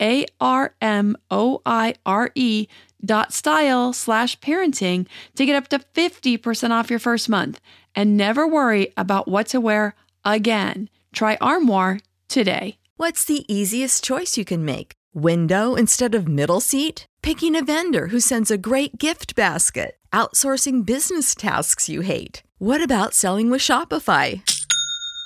a R M O I R E dot style slash parenting to get up to 50% off your first month and never worry about what to wear again. Try Armoire today. What's the easiest choice you can make? Window instead of middle seat? Picking a vendor who sends a great gift basket? Outsourcing business tasks you hate? What about selling with Shopify?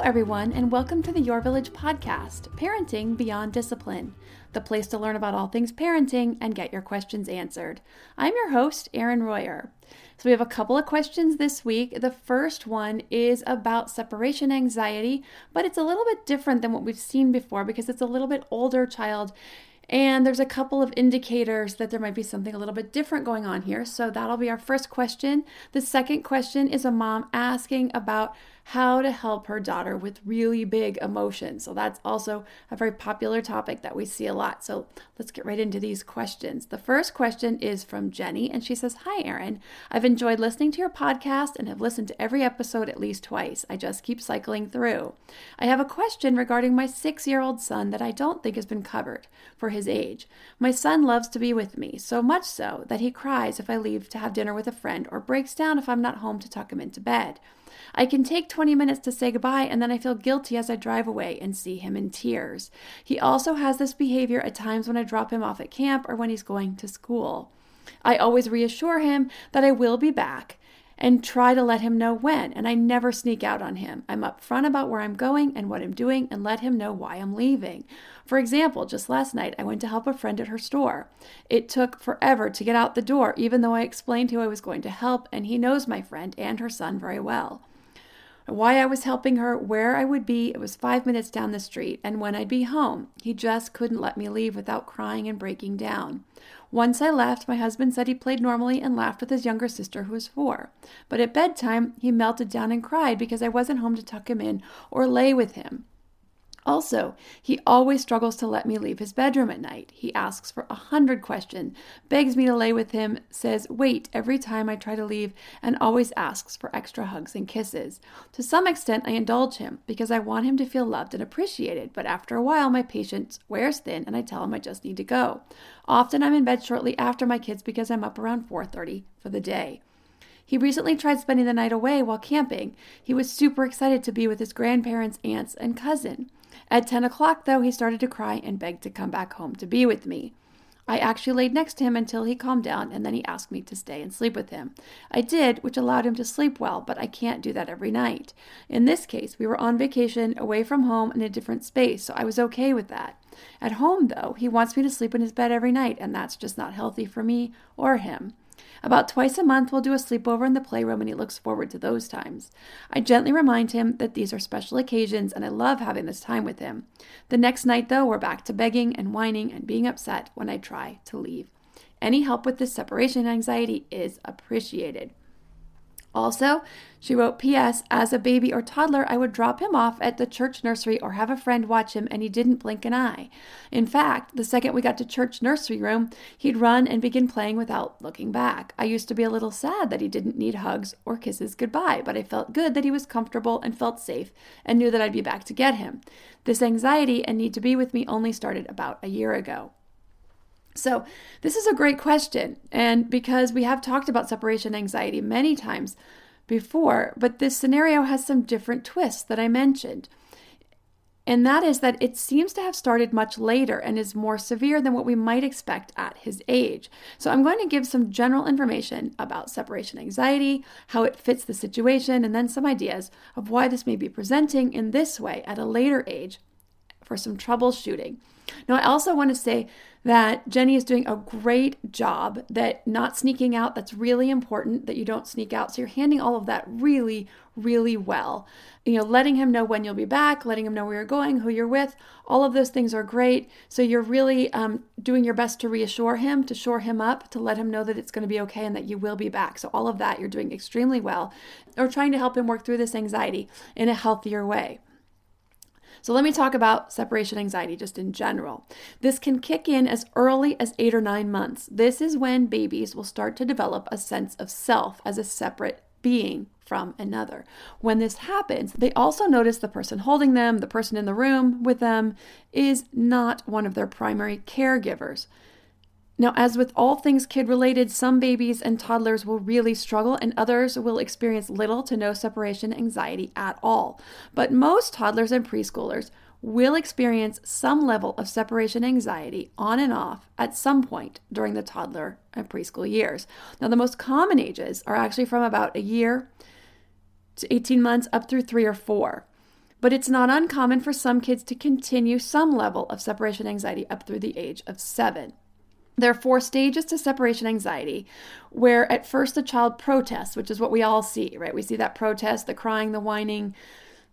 Hello, everyone, and welcome to the Your Village podcast, Parenting Beyond Discipline, the place to learn about all things parenting and get your questions answered. I'm your host, Erin Royer. So, we have a couple of questions this week. The first one is about separation anxiety, but it's a little bit different than what we've seen before because it's a little bit older child and there's a couple of indicators that there might be something a little bit different going on here. So that'll be our first question. The second question is a mom asking about how to help her daughter with really big emotions. So that's also a very popular topic that we see a lot. So let's get right into these questions. The first question is from Jenny, and she says, Hi, Erin. I've enjoyed listening to your podcast and have listened to every episode at least twice. I just keep cycling through. I have a question regarding my six year old son that I don't think has been covered for his age. My son loves to be with me, so much so that he cries if I leave to have dinner with a friend or breaks down if I'm not home to tuck him into bed. I can take 20 minutes to say goodbye and then I feel guilty as I drive away and see him in tears. He also has this behavior at times when I drop him off at camp or when he's going to school. I always reassure him that I will be back and try to let him know when, and I never sneak out on him. I'm upfront about where I'm going and what I'm doing and let him know why I'm leaving. For example, just last night I went to help a friend at her store. It took forever to get out the door, even though I explained who I was going to help, and he knows my friend and her son very well why I was helping her, where I would be. It was five minutes down the street, and when I'd be home. He just couldn't let me leave without crying and breaking down. Once I left, my husband said he played normally and laughed with his younger sister, who was four. But at bedtime, he melted down and cried because I wasn't home to tuck him in or lay with him. Also, he always struggles to let me leave his bedroom at night. He asks for a hundred questions, begs me to lay with him, says wait every time I try to leave, and always asks for extra hugs and kisses. To some extent, I indulge him because I want him to feel loved and appreciated, but after a while, my patience wears thin and I tell him I just need to go. Often I'm in bed shortly after my kids because I'm up around 4:30 for the day. He recently tried spending the night away while camping. He was super excited to be with his grandparents, aunts, and cousin. At 10 o'clock, though, he started to cry and begged to come back home to be with me. I actually laid next to him until he calmed down and then he asked me to stay and sleep with him. I did, which allowed him to sleep well, but I can't do that every night. In this case, we were on vacation away from home in a different space, so I was okay with that. At home, though, he wants me to sleep in his bed every night, and that's just not healthy for me or him. About twice a month, we'll do a sleepover in the playroom, and he looks forward to those times. I gently remind him that these are special occasions, and I love having this time with him. The next night, though, we're back to begging and whining and being upset when I try to leave. Any help with this separation anxiety is appreciated. Also, she wrote, P.S. As a baby or toddler, I would drop him off at the church nursery or have a friend watch him, and he didn't blink an eye. In fact, the second we got to church nursery room, he'd run and begin playing without looking back. I used to be a little sad that he didn't need hugs or kisses goodbye, but I felt good that he was comfortable and felt safe and knew that I'd be back to get him. This anxiety and need to be with me only started about a year ago. So, this is a great question. And because we have talked about separation anxiety many times before, but this scenario has some different twists that I mentioned. And that is that it seems to have started much later and is more severe than what we might expect at his age. So, I'm going to give some general information about separation anxiety, how it fits the situation, and then some ideas of why this may be presenting in this way at a later age for some troubleshooting. Now, I also want to say that Jenny is doing a great job that not sneaking out that's really important that you don't sneak out. So you're handling all of that really really well. You know letting him know when you'll be back letting him know where you're going who you're with all of those things are great. So you're really um, doing your best to reassure him to shore him up to let him know that it's going to be okay and that you will be back. So all of that you're doing extremely well. Or trying to help him work through this anxiety in a healthier way so let me talk about separation anxiety just in general. This can kick in as early as eight or nine months. This is when babies will start to develop a sense of self as a separate being from another. When this happens, they also notice the person holding them, the person in the room with them, is not one of their primary caregivers. Now, as with all things kid related, some babies and toddlers will really struggle, and others will experience little to no separation anxiety at all. But most toddlers and preschoolers will experience some level of separation anxiety on and off at some point during the toddler and preschool years. Now, the most common ages are actually from about a year to 18 months up through three or four. But it's not uncommon for some kids to continue some level of separation anxiety up through the age of seven. There are four stages to separation anxiety, where at first the child protests, which is what we all see, right? We see that protest, the crying, the whining,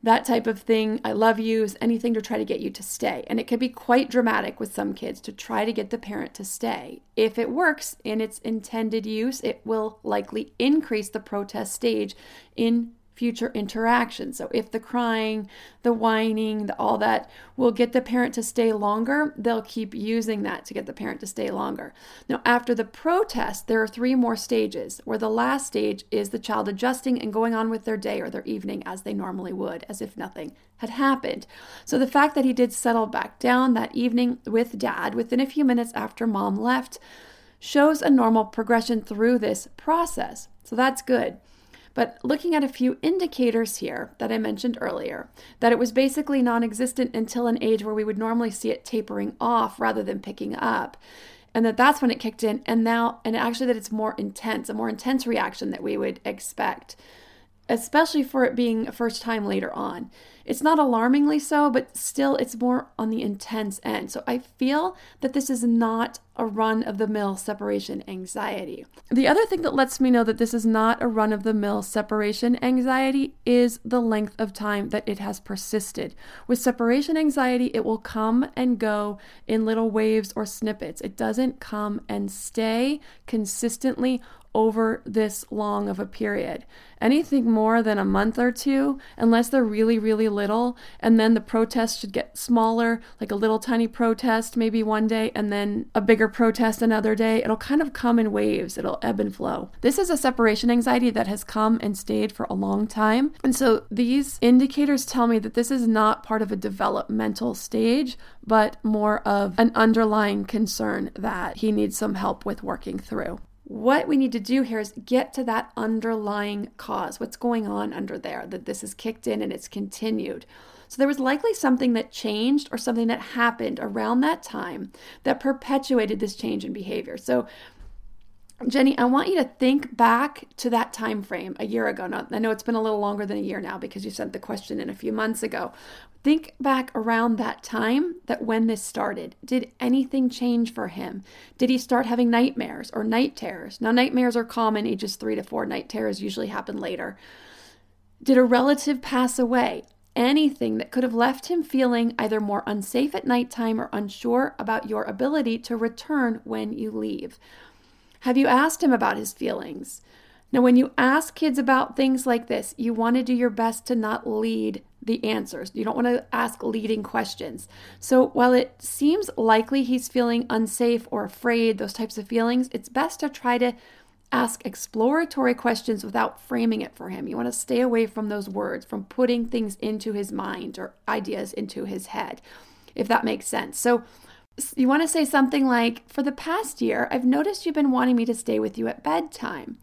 that type of thing. I love you is anything to try to get you to stay. And it can be quite dramatic with some kids to try to get the parent to stay. If it works in its intended use, it will likely increase the protest stage in future interactions. So if the crying, the whining, the, all that will get the parent to stay longer, they'll keep using that to get the parent to stay longer. Now, after the protest, there are three more stages, where the last stage is the child adjusting and going on with their day or their evening as they normally would, as if nothing had happened. So the fact that he did settle back down that evening with dad within a few minutes after mom left shows a normal progression through this process. So that's good. But looking at a few indicators here that I mentioned earlier, that it was basically non existent until an age where we would normally see it tapering off rather than picking up. And that that's when it kicked in, and now, and actually, that it's more intense, a more intense reaction that we would expect, especially for it being a first time later on. It's not alarmingly so, but still, it's more on the intense end. So I feel that this is not a run of the mill separation anxiety. The other thing that lets me know that this is not a run of the mill separation anxiety is the length of time that it has persisted. With separation anxiety, it will come and go in little waves or snippets. It doesn't come and stay consistently over this long of a period. Anything more than a month or two, unless they're really, really little, and then the protest should get smaller, like a little tiny protest maybe one day, and then a bigger protest another day. It'll kind of come in waves, it'll ebb and flow. This is a separation anxiety that has come and stayed for a long time. And so these indicators tell me that this is not part of a developmental stage, but more of an underlying concern that he needs some help with working through. What we need to do here is get to that underlying cause. What's going on under there that this is kicked in and it's continued. So there was likely something that changed or something that happened around that time that perpetuated this change in behavior. So Jenny, I want you to think back to that time frame a year ago. Now, I know it's been a little longer than a year now because you sent the question in a few months ago. Think back around that time that when this started. Did anything change for him? Did he start having nightmares or night terrors? Now, nightmares are common ages three to four. Night terrors usually happen later. Did a relative pass away? Anything that could have left him feeling either more unsafe at nighttime or unsure about your ability to return when you leave. Have you asked him about his feelings? Now, when you ask kids about things like this, you want to do your best to not lead the answers. You don't want to ask leading questions. So, while it seems likely he's feeling unsafe or afraid, those types of feelings, it's best to try to ask exploratory questions without framing it for him. You want to stay away from those words, from putting things into his mind or ideas into his head, if that makes sense. So, you want to say something like, For the past year, I've noticed you've been wanting me to stay with you at bedtime.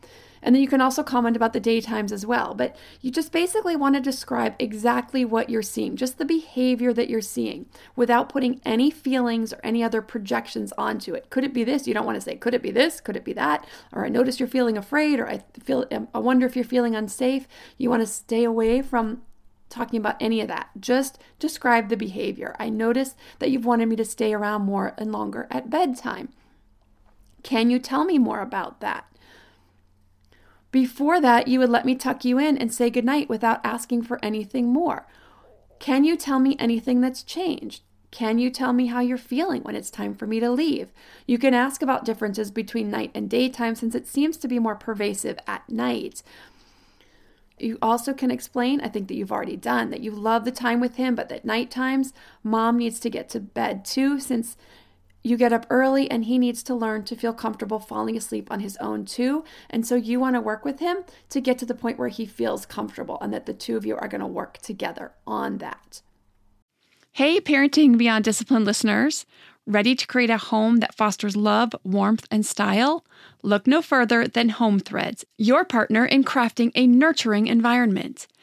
And then you can also comment about the daytimes as well. But you just basically want to describe exactly what you're seeing, just the behavior that you're seeing, without putting any feelings or any other projections onto it. Could it be this? You don't want to say, Could it be this? Could it be that? Or I notice you're feeling afraid, or I feel um, I wonder if you're feeling unsafe. You want to stay away from talking about any of that. Just describe the behavior. I notice that you've wanted me to stay around more and longer at bedtime. Can you tell me more about that? Before that, you would let me tuck you in and say goodnight without asking for anything more. Can you tell me anything that's changed? Can you tell me how you're feeling when it's time for me to leave? You can ask about differences between night and daytime since it seems to be more pervasive at night. You also can explain, I think that you've already done, that you love the time with him, but that night times, mom needs to get to bed too, since you get up early and he needs to learn to feel comfortable falling asleep on his own too. And so you want to work with him to get to the point where he feels comfortable and that the two of you are going to work together on that. Hey, Parenting Beyond Discipline listeners. Ready to create a home that fosters love, warmth, and style? Look no further than Home Threads, your partner in crafting a nurturing environment.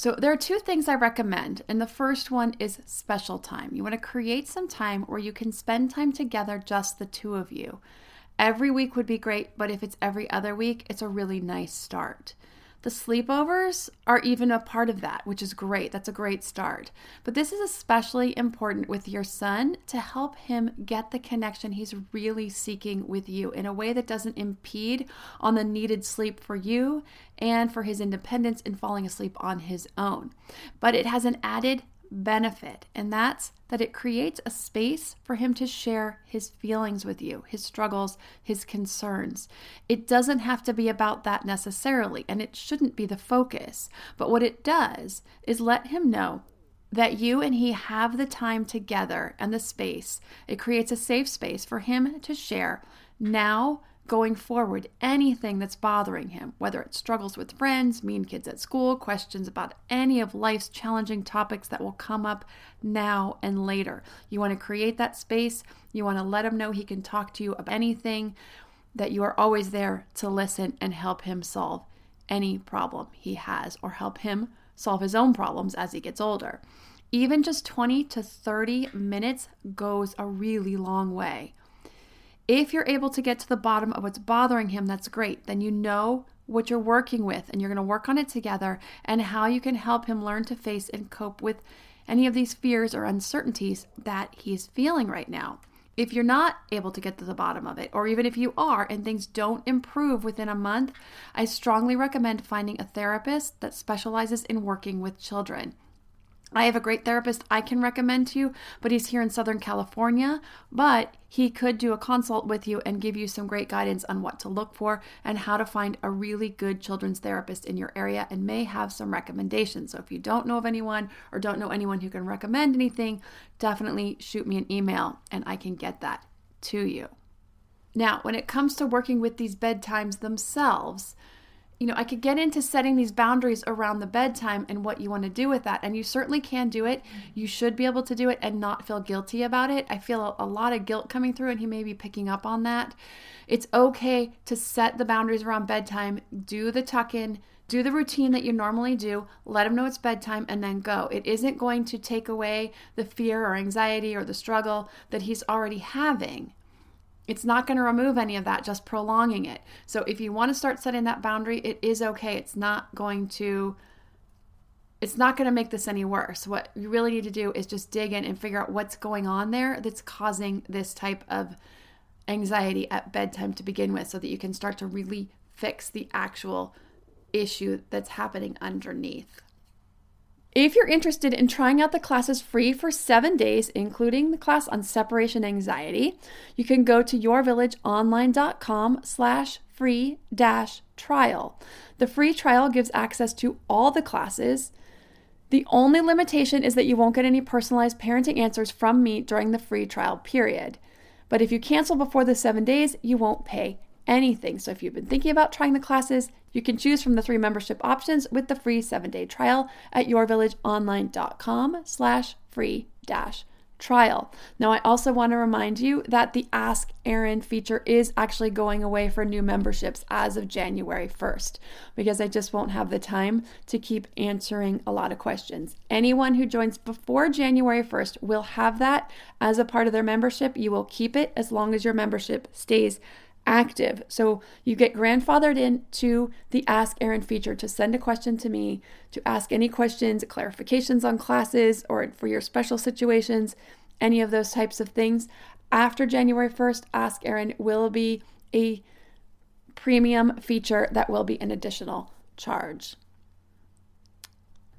So, there are two things I recommend, and the first one is special time. You want to create some time where you can spend time together, just the two of you. Every week would be great, but if it's every other week, it's a really nice start. The sleepovers are even a part of that, which is great. That's a great start. But this is especially important with your son to help him get the connection he's really seeking with you in a way that doesn't impede on the needed sleep for you and for his independence in falling asleep on his own. But it has an added benefit, and that's that it creates a space for him to share his feelings with you, his struggles, his concerns. It doesn't have to be about that necessarily, and it shouldn't be the focus. But what it does is let him know that you and he have the time together and the space. It creates a safe space for him to share now going forward anything that's bothering him, whether it's struggles with friends, mean kids at school, questions about any of life's challenging topics that will come up now and later. You want to create that space. You want to let him know he can talk to you about anything, that you are always there to listen and help him solve any problem he has or help him solve his own problems as he gets older. Even just 20 to 30 minutes goes a really long way. If you're able to get to the bottom of what's bothering him, that's great. Then you know what you're working with and you're going to work on it together and how you can help him learn to face and cope with any of these fears or uncertainties that he's feeling right now. If you're not able to get to the bottom of it, or even if you are and things don't improve within a month, I strongly recommend finding a therapist that specializes in working with children. I have a great therapist I can recommend to you, but he's here in Southern California. But he could do a consult with you and give you some great guidance on what to look for and how to find a really good children's therapist in your area and may have some recommendations. So if you don't know of anyone or don't know anyone who can recommend anything, definitely shoot me an email and I can get that to you. Now, when it comes to working with these bedtimes themselves, you know, I could get into setting these boundaries around the bedtime and what you want to do with that. And you certainly can do it. You should be able to do it and not feel guilty about it. I feel a, lot of guilt coming through, and he may be picking up on that. It's okay to set the boundaries around bedtime, do the tuck in, do the routine that you normally do, let him know it's bedtime, and then go. It isn't going to take away the fear or anxiety or the struggle that he's already having. It's not going to remove any of that, just prolonging it. So if you want to start setting that boundary, it is okay. It's not going to it's not going to make this any worse. What you really need to do is just dig in and figure out what's going on there that's causing this type of anxiety at bedtime to begin with so that you can start to really fix the actual issue that's happening underneath. If you're interested in trying out the classes free for seven days, including the class on separation anxiety, you can go to yourvillageonline.com slash free dash trial. The free trial gives access to all the classes. The only limitation is that you won't get any personalized parenting answers from me during the free trial period. But if you cancel before the seven days, you won't pay anything. So if you've been thinking about trying the classes, you can choose from the three membership options with the free seven-day trial at yourvillageonline.com slash free dash trial. Now, I also want to remind you that the Ask Erin feature is actually going away for new memberships as of January 1st because I just won't have the time to keep answering a lot of questions. Anyone who joins before January 1st will have that as a part of their membership. You will keep it as long as your membership stays active. So you get grandfathered into the Ask Erin feature to send a question to me, to ask any questions, clarifications on classes, or for your special situations, any of those types of things. After January 1st, Ask Erin will be a premium feature that will be an additional charge.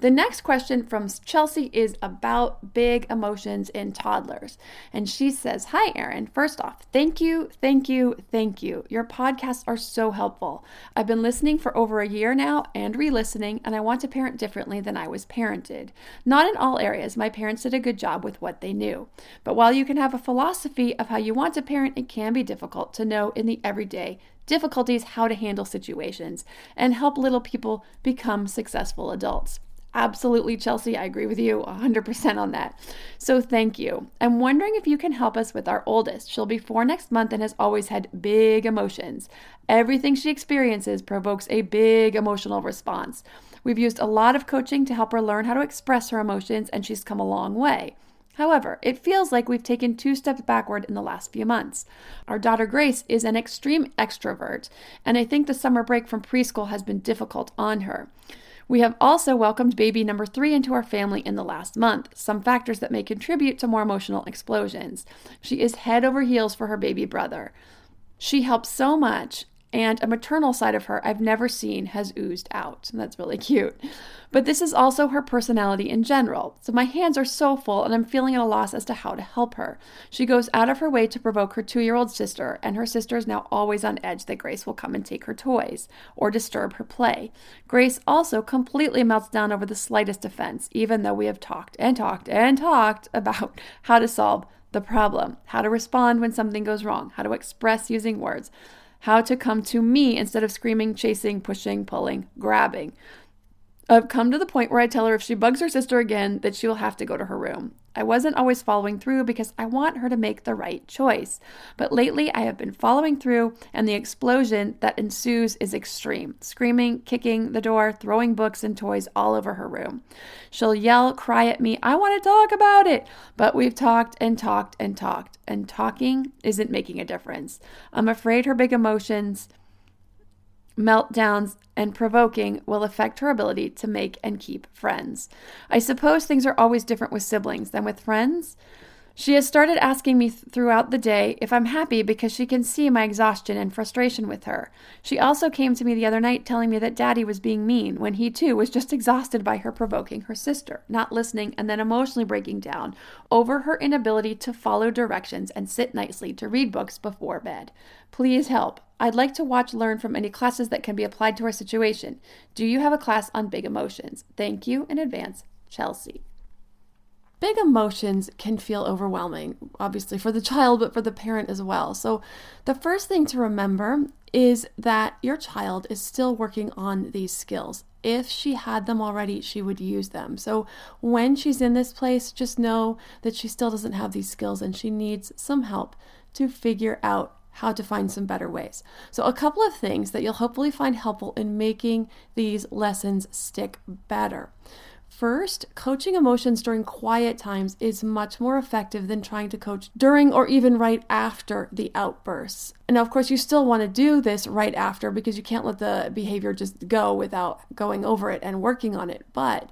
The next question from Chelsea is about big emotions in toddlers. And she says, Hi, Erin. First off, thank you, thank you, thank you. Your podcasts are so helpful. I've been listening for over a year now and re listening, and I want to parent differently than I was parented. Not in all areas, my parents did a good job with what they knew. But while you can have a philosophy of how you want to parent, it can be difficult to know in the everyday difficulties how to handle situations and help little people become successful adults. Absolutely, Chelsea. I agree with you 100% on that. So, thank you. I'm wondering if you can help us with our oldest. She'll be four next month and has always had big emotions. Everything she experiences provokes a big emotional response. We've used a lot of coaching to help her learn how to express her emotions, and she's come a long way. However, it feels like we've taken two steps backward in the last few months. Our daughter Grace is an extreme extrovert, and I think the summer break from preschool has been difficult on her. We have also welcomed baby number three into our family in the last month, some factors that may contribute to more emotional explosions. She is head over heels for her baby brother. She helps so much, and a maternal side of her I've never seen has oozed out. That's really cute. But this is also her personality in general. So my hands are so full and I'm feeling at a loss as to how to help her. She goes out of her way to provoke her two year old sister, and her sister is now always on edge that Grace will come and take her toys or disturb her play. Grace also completely melts down over the slightest offense, even though we have talked and talked and talked about how to solve the problem, how to respond when something goes wrong, how to express using words how to come to me instead of screaming, chasing, pushing, pulling, grabbing. I've come to the point where I tell her if she bugs her sister again, that she will have to go to her room. I wasn't always following through because I want her to make the right choice. But lately, I have been following through, and the explosion that ensues is extreme screaming, kicking the door, throwing books and toys all over her room. She'll yell, cry at me, I want to talk about it. But we've talked and talked and talked, and talking isn't making a difference. I'm afraid her big emotions meltdowns, and provoking will affect her ability to make and keep friends. I suppose things are always different with siblings than with friends. She has started asking me th- throughout the day if I'm happy because she can see my exhaustion and frustration with her. She also came to me the other night telling me that Daddy was being mean when he too was just exhausted by her provoking her sister, not listening, and then emotionally breaking down over her inability to follow directions and sit nicely to read books before bed. Please help. I'd like to watch Learn from any classes that can be applied to our situation. Do you have a class on big emotions? Thank you in advance, Chelsea. Big emotions can feel overwhelming, obviously, for the child, but for the parent as well. So, the first thing to remember is that your child is still working on these skills. If she had them already, she would use them. So, when she's in this place, just know that she still doesn't have these skills and she needs some help to figure out how to find some better ways. So, a couple of things that you'll hopefully find helpful in making these lessons stick better. First, coaching emotions during quiet times is much more effective than trying to coach during or even right after the outbursts. And of course, you still want to do this right after because you can't let the behavior just go without going over it and working on it. But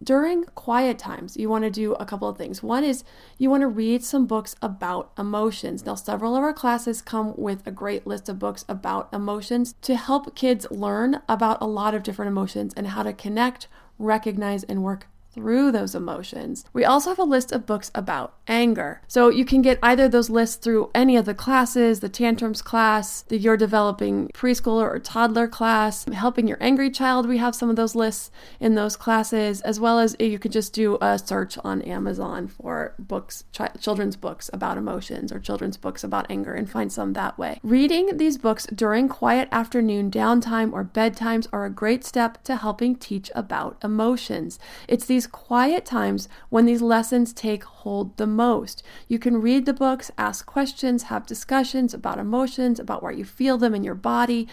during quiet times, you want to do a couple of things. One is you want to read some books about emotions. Now, several of our classes come with a great list of books about emotions to help kids learn about a lot of different emotions and how to connect, recognize, and work through those emotions. We also have a list of books about anger. So you can get either those lists through any of the classes, the tantrums class, the Your Developing Preschooler or Toddler class, Helping Your Angry Child. We have some of those lists in those classes, as well as you could just do a search on Amazon for books, children's books about emotions or children's books about anger and find some that way. Reading these books during quiet afternoon downtime or bedtimes are a great step to helping teach about emotions. It's these these quiet times when these lessons take hold the most. You can read the books, ask questions, have discussions about emotions, about where you feel them in your body,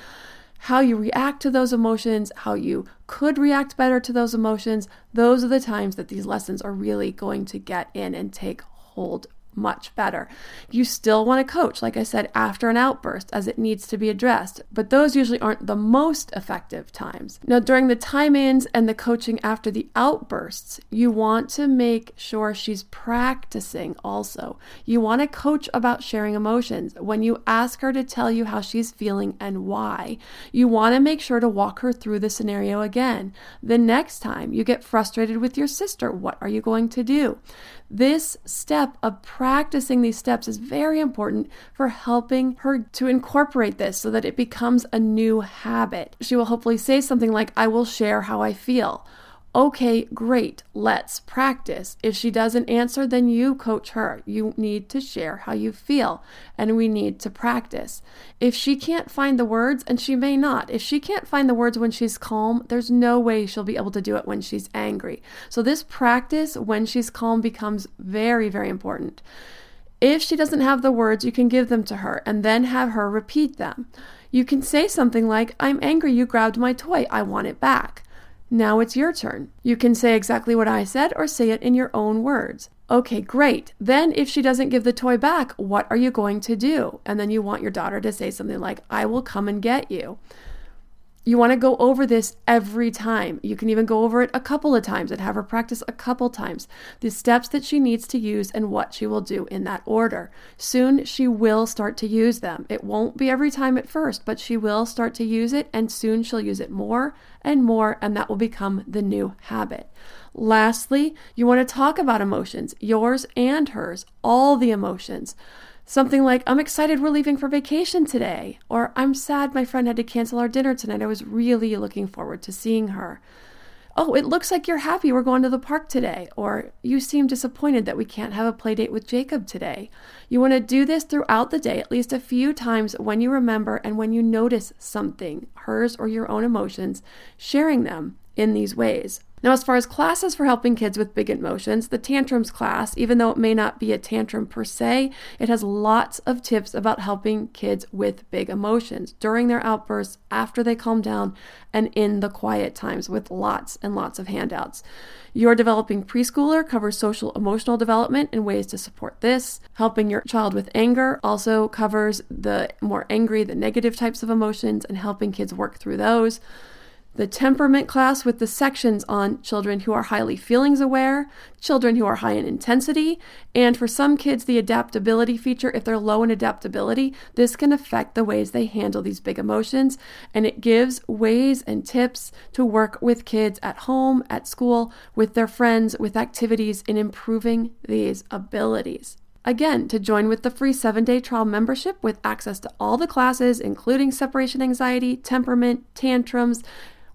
how you react to those emotions, how you could react better to those emotions. Those are the times that these lessons are really going to get in and take hold much better. You still want to coach, like I said, after an outburst as it needs to be addressed, but those usually aren't the most effective times. Now, during the time ins and the coaching after the outbursts, you want to make sure she's practicing also. You want to coach about sharing emotions. When you ask her to tell you how she's feeling and why, you want to make sure to walk her through the scenario again. The next time you get frustrated with your sister, what are you going to do? This step of practicing these steps is very important for helping her to incorporate this so that it becomes a new habit. She will hopefully say something like, I will share how I feel. Okay, great. Let's practice. If she doesn't answer, then you coach her. You need to share how you feel, and we need to practice. If she can't find the words, and she may not, if she can't find the words when she's calm, there's no way she'll be able to do it when she's angry. So, this practice when she's calm becomes very, very important. If she doesn't have the words, you can give them to her and then have her repeat them. You can say something like, I'm angry you grabbed my toy. I want it back. Now it's your turn. You can say exactly what I said or say it in your own words. Okay, great. Then, if she doesn't give the toy back, what are you going to do? And then you want your daughter to say something like, I will come and get you. You want to go over this every time. You can even go over it a couple of times and have her practice a couple times. The steps that she needs to use and what she will do in that order. Soon she will start to use them. It won't be every time at first, but she will start to use it and soon she'll use it more and more, and that will become the new habit. Lastly, you want to talk about emotions, yours and hers, all the emotions. Something like, I'm excited we're leaving for vacation today. Or, I'm sad my friend had to cancel our dinner tonight. I was really looking forward to seeing her. Oh, it looks like you're happy we're going to the park today. Or, you seem disappointed that we can't have a play date with Jacob today. You want to do this throughout the day at least a few times when you remember and when you notice something, hers or your own emotions, sharing them in these ways. Now, as far as classes for helping kids with big emotions, the tantrums class, even though it may not be a tantrum per se, it has lots of tips about helping kids with big emotions during their outbursts, after they calm down, and in the quiet times with lots and lots of handouts. Your developing preschooler covers social emotional development and ways to support this. Helping your child with anger also covers the more angry, the negative types of emotions, and helping kids work through those the temperament class with the sections on children who are highly feelings aware, children who are high in intensity, and for some kids, the adaptability feature. If they're low in adaptability, this can affect the ways they handle these big emotions. And it gives ways and tips to work with kids at home, at school, with their friends, with activities in improving these abilities. Again, to join with the free seven day trial membership with access to all the classes, including separation anxiety, temperament, tantrums,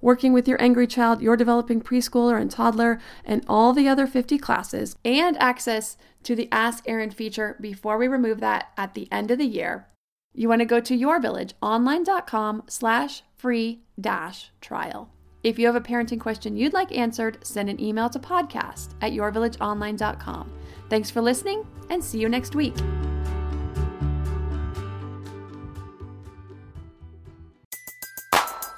working with your angry child, your developing preschooler and toddler, and all the other 50 classes, and access to the Ask Erin feature before we remove that at the end of the year, you want to go to yourvillageonline.com slash free dash trial. If you have a parenting question you'd like answered, send an email to podcast at yourvillageonline.com. Thanks for listening and see you next week.